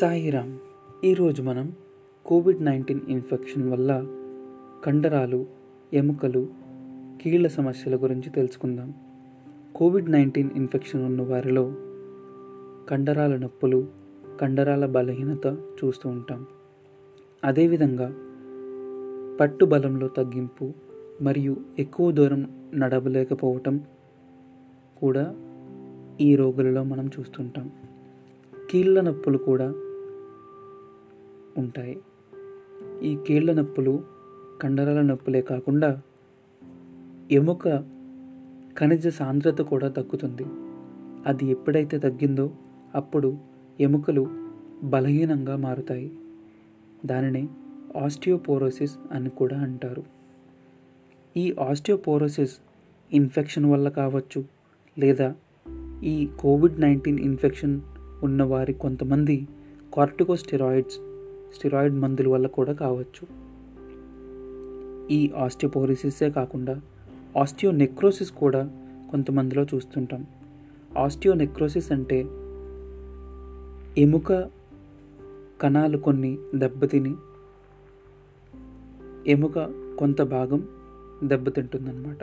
సాయిరామ్ ఈరోజు మనం Covid nineteen infection వల్ల కండరాలు ఎముకలు కీళ్ళ సమస్యల గురించి తెలుసుకుందాం. కోవిడ్ నైన్టీన్ ఇన్ఫెక్షన్ ఉన్న వారిలో కండరాల నొప్పులు కండరాల బలహీనత చూస్తూ ఉంటాం. అదేవిధంగా పట్టు బలంలో తగ్గింపు మరియు ఎక్కువ దూరం నడవలేకపోవటం కూడా ఈ రోగులలో మనం చూస్తుంటాం. కీళ్ళ నొప్పులు కూడా ఉంటాయి. ఈ కీళ్ళ నొప్పులు కండరాల నొప్పులే కాకుండా ఎముక ఖనిజ సాంద్రత కూడా తగ్గుతుంది. అది ఎప్పుడైతే తగ్గిందో అప్పుడు ఎముకలు బలహీనంగా మారుతాయి. దానిని ఆస్టియోపోరోసిస్ అని కూడా అంటారు. ఈ ఆస్టియోపోరోసిస్ ఇన్ఫెక్షన్ వల్ల కావచ్చు లేదా ఈ కోవిడ్ నైన్టీన్ ఇన్ఫెక్షన్ ఉన్నవారి కొంతమంది కార్టికోస్టెరాయిడ్స్ స్టెరాయిడ్ మందుల వల్ల కూడా కావచ్చు. ఈ ఆస్టియోపోరోసిసే కాకుండా ఆస్టియోనెక్రోసిస్ కూడా కొంతమందిలో చూస్తుంటాం. ఆస్టియోనెక్రోసిస్ అంటే ఎముక కణాలు కొన్ని దెబ్బతిని ఎముక కొంత భాగం దెబ్బతింటుందన్నమాట.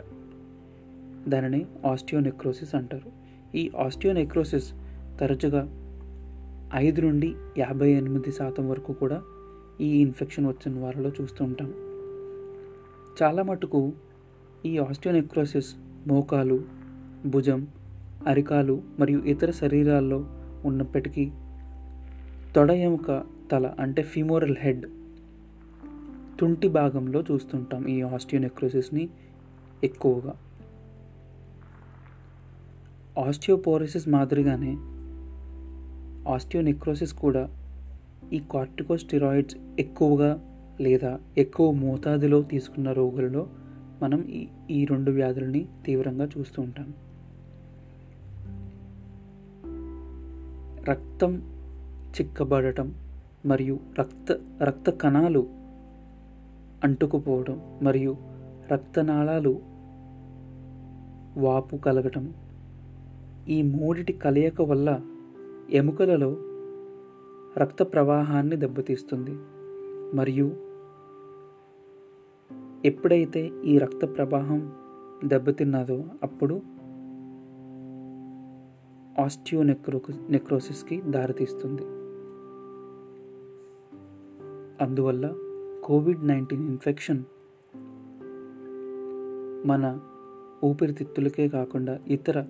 దానిని ఆస్టియోనెక్రోసిస్ అంటారు. ఈ ఆస్టియోనెక్రోసిస్ తరచుగా ఐదు నుండి యాభై ఎనిమిది శాతం వరకు కూడా ఈ ఇన్ఫెక్షన్ వచ్చిన వారిలో చూస్తూ ఉంటాం. చాలా మటుకు ఈ ఆస్టియోనెక్రోసిస్ మోకాలు భుజం అరికాలు మరియు ఇతర శరీరాల్లో ఉన్నప్పటికీ తొడ ఎముక తల అంటే ఫిమోరల్ హెడ్ తుంటి భాగంలో చూస్తుంటాం ఈ ఆస్టియోనెక్రోసిస్ని ఎక్కువగా. ఆస్టియోపోరసిస్ మాదిరిగానే ఆస్టియోనెక్రోసిస్ కూడా ఈ కార్టికోస్టిరాయిడ్స్ ఎక్కువగా లేదా ఎక్కువ మోతాదులో తీసుకున్న రోగులలో మనం ఈ ఈ రెండు వ్యాధులని తీవ్రంగా చూస్తూ ఉంటాం. రక్తం చిక్కబడటం మరియు రక్త రక్త కణాలు అంటుకుపోవడం మరియు రక్తనాళాలు వాపు కలగటం ఈ మూడిటి కలయిక వల్ల ఎముకలలో రక్త ప్రవాహాన్ని దెబ్బతీస్తుంది. మరియు ఎప్పుడైతే ఈ రక్త ప్రవాహం దెబ్బతిన్నదో అప్పుడు ఆస్టియో నెక్రో నెక్రోసిస్కి దారితీస్తుంది. అందువల్ల కోవిడ్ నైన్టీన్ ఇన్ఫెక్షన్ మన ఊపిరితిత్తులకే కాకుండా ఇతర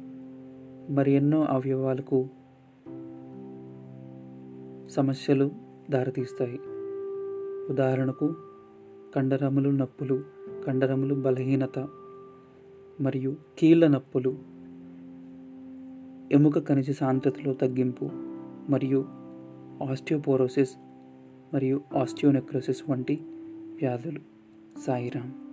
మరి ఎన్నో అవయవాలకు సమస్యలు దారితీస్తాయి. ఉదాహరణకు కండరములు నొప్పులు కండరములు బలహీనత మరియు కీళ్ళ నొప్పులు ఎముక ఖనిజ సాంద్రతలో తగ్గింపు మరియు ఆస్టియోపోరోసిస్ మరియు ఆస్టియోనెక్రోసిస్ వంటి వ్యాధులు. సాయిరామ్.